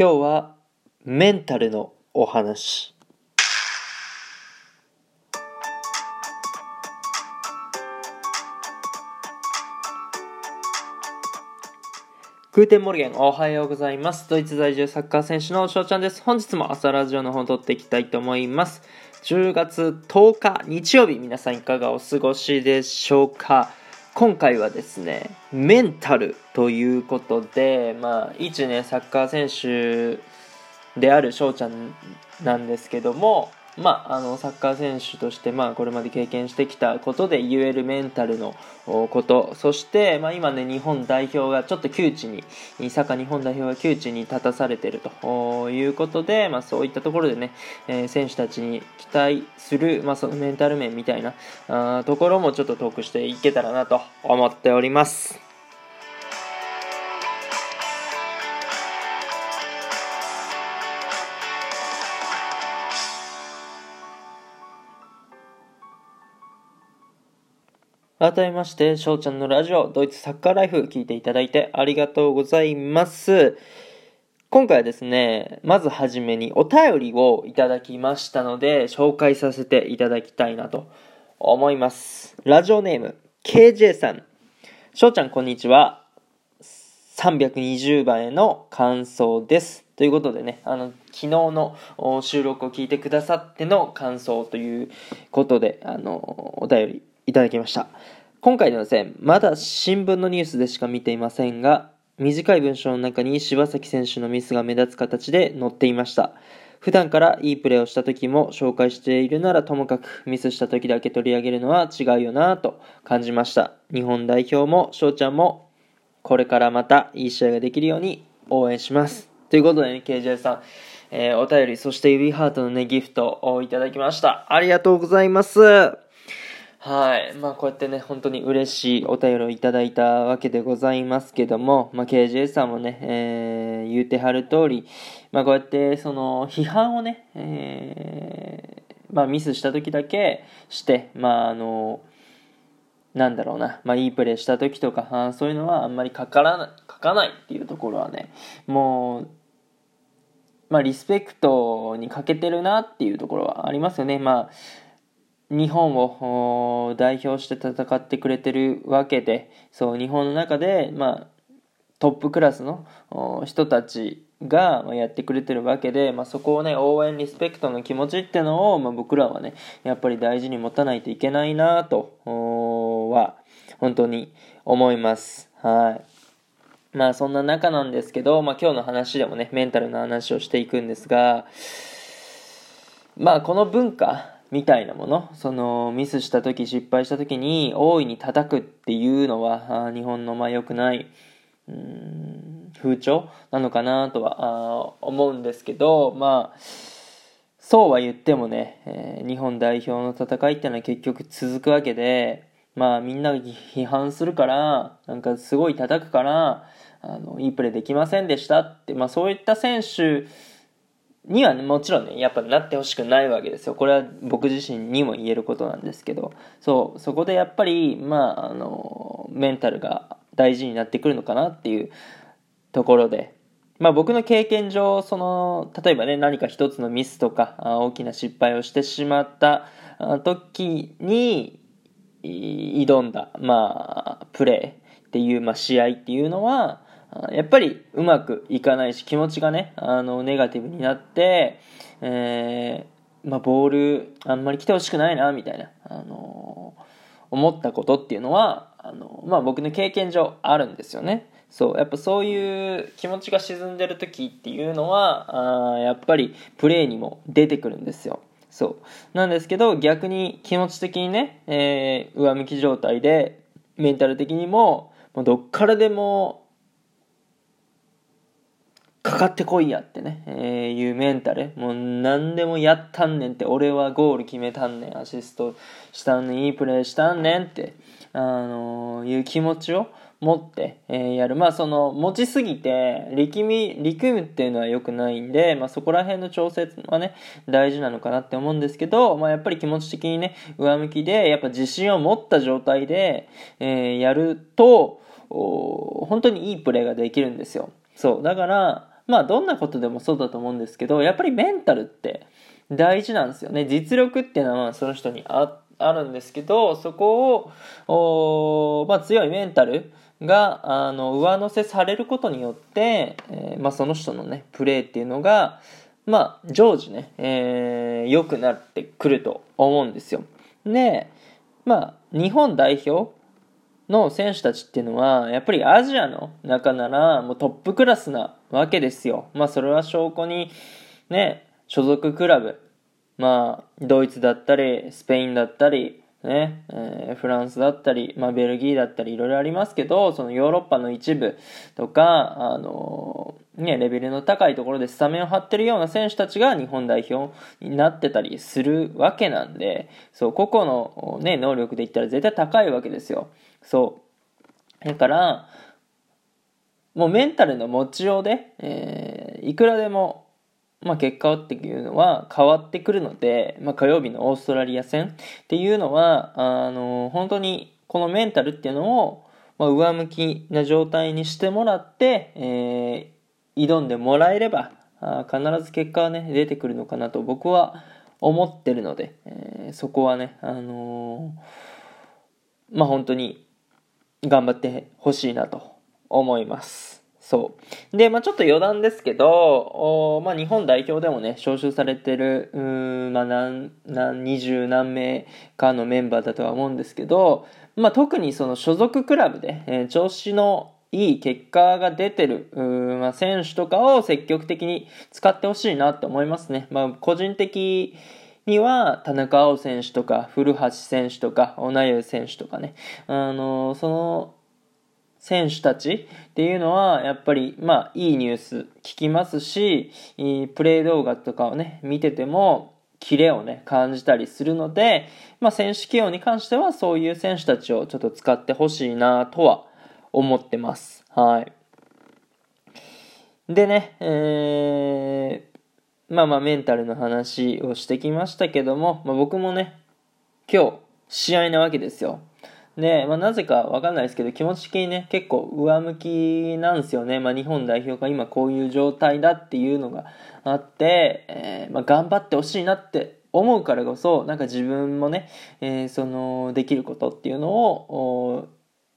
今日はメンタルのお話。 Guten Morgen、おはようございます。ドイツ在住サッカー選手の翔ちゃんです。本日も朝ラジオの方を録っていきたいと思います。10月10日日曜日、皆さんいかがお過ごしでしょうか？今回はですね、メンタルということで、まあ、一ね、サッカー選手である翔ちゃんなんですけども、まあ、あのサッカー選手として、まあ、これまで経験してきたことで言えるメンタルのことそして、まあ、今ね日本代表がちょっと窮地にサッカー日本代表が窮地に立たされているということで、まあ、そういったところでね、えー選手たちに期待する、まあ、そのメンタル面みたいなあところもちょっとトークしていけたらなと思っております。改めまして、翔ちゃんのラジオ、ドイツサッカーライフ、聞いていただいてありがとうございます。今回はですね、まずはじめにお便りをいただきましたので、紹介させていただきたいなと思います。ラジオネーム、KJ さん。翔ちゃん、こんにちは。320番への感想です。ということでね、あの、昨日の収録を聞いてくださっての感想ということで、あの、お便りいただきました。今回のですね、まだ新聞のニュースでしか見ていませんが、短い文章の中に柴崎選手のミスが目立つ形で載っていました。普段からいいプレーをした時も紹介しているならともかくミスした時だけ取り上げるのは違うよなと感じました。日本代表も翔ちゃんもこれからまたいい試合ができるように応援します。ということでね、KJ さん、えーお便り、そして指ハートのね、ギフトをいただきました。ありがとうございます。はい。まあ、こうやってね、本当に嬉しいお便りをいただいたわけでございますけども、まあ、KJ さんもね、えー言うてはる通り、まあ、こうやって、その、批判をね、えーまあ、ミスした時だけして、まあ、あの、なんだろうな、まあ、いいプレーした時とか、あそういうのはあんまりかからな書かないっていうところはね、もう、まあ、リスペクトに欠けてるなっていうところはありますよね。まあ、日本を代表して戦ってくれてるわけで、そう、日本の中で、まあ、トップクラスの人たちがやってくれてるわけで、まあ、そこをね応援リスペクトの気持ちってのを、まあ、僕らはねやっぱり大事に持たないといけないなとは本当に思います。はい。まあそんな中なんですけど、まあ、今日の話でもねメンタルの話をしていくんですがまあこの文化みたいなもの。そのミスした時失敗した時に大いに叩くっていうのは日本のまあ良くない風潮なのかなとは思うんですけどまあそうは言ってもね、えー日本代表の戦いっていうのは結局続くわけでまあみんなが批判するからなんかすごい叩くからあのいいプレーできませんでしたって、まあ、そういった選手には、もちろんね、やっぱなってほしくないわけですよ。これは僕自身にも言えることなんですけど、そう、そこでやっぱり、まあ、あの、メンタルが大事になってくるのかなっていうところで、まあ僕の経験上、その、例えばね、何か一つのミスとか、大きな失敗をしてしまった時に、挑んだ、まあ、プレーっていう、まあ、試合っていうのは、やっぱりうまくいかないし、気持ちがね、あの、ネガティブになって、えーまあ、ボール、あんまり来てほしくないな、みたいな、あの思ったことっていうのは、あの、まあ、僕の経験上あるんですよね。そう、やっぱそういう気持ちが沈んでる時っていうのは、あやっぱりプレーにも出てくるんですよ。そう。なんですけど、逆に気持ち的にね、えー上向き状態で、メンタル的にも、もうどっからでも、かかってこいやってね、えーいうメンタル。もう何でもやったんねんって、俺はゴール決めたんねん、アシストしたんねん、いいプレーしたんねんって、あのーいう気持ちを持って、えーやる。まあその、持ちすぎて、力み、力むっていうのは良くないんで、まあそこら辺の調節はね、大事なのかなって思うんですけど、まあやっぱり気持ち的にね、上向きで、やっぱ自信を持った状態で、えーやると、本当にいいプレーができるんですよ。そう。だから、まあどんなことでもそうだと思うんですけど、やっぱりメンタルって大事なんですよね。実力っていうのはその人にああるんですけど、そこを、まあ、強いメンタルがあの上乗せされることによって、えー、まあ、その人のね、プレーっていうのが、まあ、常時ね、えー、良くなってくると思うんですよ。で、まあ、日本代表の選手たちっていうのは、やっぱりアジアの中ならもうトップクラスなわけですよ。まあそれは証拠に、ね、所属クラブ、まあドイツだったり、スペインだったり、ね、えー、フランスだったり、まあ、ベルギーだったりいろいろありますけど、そのヨーロッパの一部とか、あのー、ね、レベルの高いところでスタメンを張ってるような選手たちが日本代表になってたりするわけなんで、そう、個々のね、能力で言ったら絶対高いわけですよ。そう。だから、もうメンタルの持ちようで、えー、いくらでもまあ、結果っていうのは変わってくるので、まあ、火曜日のオーストラリア戦っていうのはあの本当にこのメンタルっていうのを、まあ、上向きな状態にしてもらって、えー、挑んでもらえればあ必ず結果はね出てくるのかなと僕は思ってるので、えー、そこはね、あのー、まあ本当に頑張ってほしいなと思います。そう。で、まあちょっと余談ですけど、おまあ日本代表でもね、招集されてる、うん、まあ何、何、二十何名かのメンバーだとは思うんですけど、まあ特にその所属クラブで、えー、調子のいい結果が出てる、まあ、選手とかを積極的に使ってほしいなって思いますね。まあ個人的には田中碧選手とか古橋選手とか小名優選手とかね、あのー、その選手たちっていうのはやっぱりまあいいニュース聞きますしプレー動画とかをね見ててもキレをね感じたりするので、まあ、選手起用に関してはそういう選手たちをちょっと使ってほしいなとは思ってます。はい。でねえー、まあまあメンタルの話をしてきましたけども、まあ、僕もね今日試合なわけですよ。で、まあ、なぜかわかんないですけど、気持ち的にね、結構上向きなんですよね。まあ、日本代表が今こういう状態だっていうのがあって、えー、まあ、頑張ってほしいなって思うからこそ、なんか自分もね、えー、その、できることっていうのを、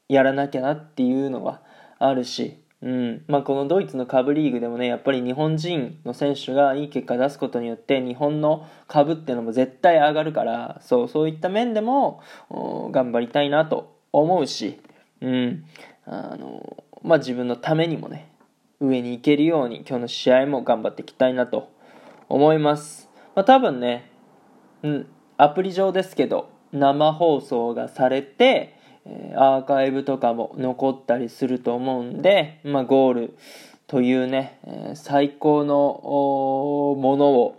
やらなきゃなっていうのはあるし、うん。まあ、このドイツの下部リーグでもねやっぱり日本人の選手がいい結果出すことによって日本の株っていうのも絶対上がるからそうそういった面でも頑張りたいなと思うし、うん。あのまあ、自分のためにもね上に行けるように今日の試合も頑張っていきたいなと思います、まあ、多分ね、うん、アプリ上ですけど生放送がされてえアーカイブとかも残ったりすると思うんで、まあ、ゴールというね、え最高のものを、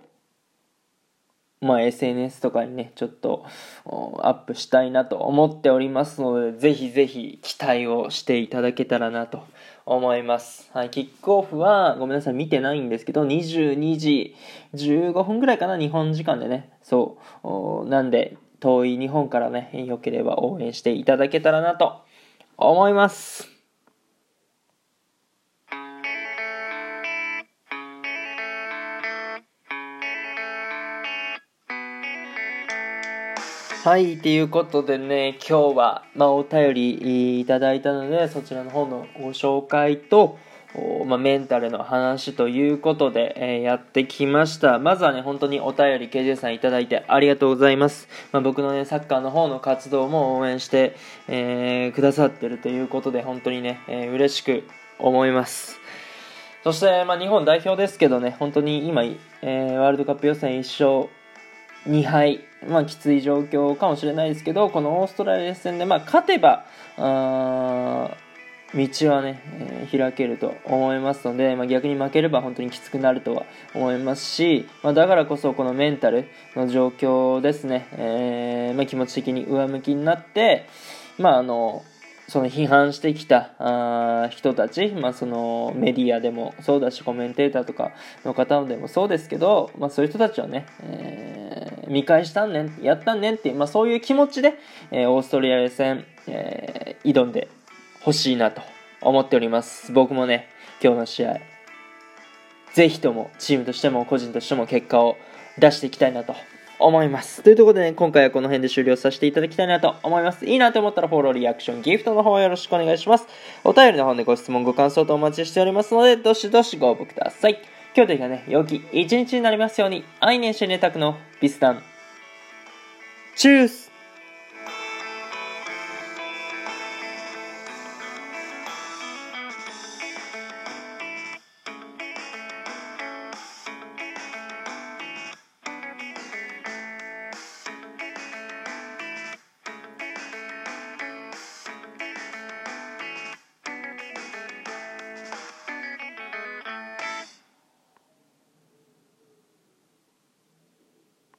まあ、SNS とかにね、ちょっとアップしたいなと思っておりますので、ぜひぜひ期待をしていただけたらなと思います。はい、キックオフは、ごめんなさい、見てないんですけど、22時15分ぐらいかな、日本時間でね。そう。なんで、遠い日本からね、良ければ応援していただけたらなと思います。はい、ということでね、今日は、まあ、お便りいただいたので、そちらの方のご紹介と、まあ、メンタルの話ということで、えー、やってきました。まずはね、本当にお便り KJ さんいただいてありがとうございます。まあ、僕のね、サッカーの方の活動も応援して、えー、くださってるということで、本当にね、えー、嬉しく思います。そして、まあ、日本代表ですけどね、本当に今、えー、ワールドカップ予選1勝2敗、まあ、きつい状況かもしれないですけど、このオーストラリア戦で、まあ、勝てば、あ道はね、えー、開けると思いますので、まあ、逆に負ければ本当にきつくなるとは思いますし、まあ、だからこそこのメンタルの状況ですね、えー、まあ、気持ち的に上向きになって、まあ、あのその批判してきたあ人たち、まあ、そのメディアでもそうだしコメンテーターとかの方でもそうですけど、まあ、そういう人たちをね、えー、見返したんねんやったんねんっていう、まあ、そういう気持ちで、えー、オーストラリア戦、えー、挑んで欲しいなと思っております。僕もね、今日の試合、ぜひともチームとしても個人としても結果を出していきたいなと思います。というところでね、今回はこの辺で終了させていただきたいなと思います。いいなと思ったらフォロー、リアクション、ギフトの方よろしくお願いします。お便りの方でご質問、ご感想とお待ちしておりますので、どしどしご応募ください。今日というかね、良き一日になりますように、愛年してねたくのビスタン。チュース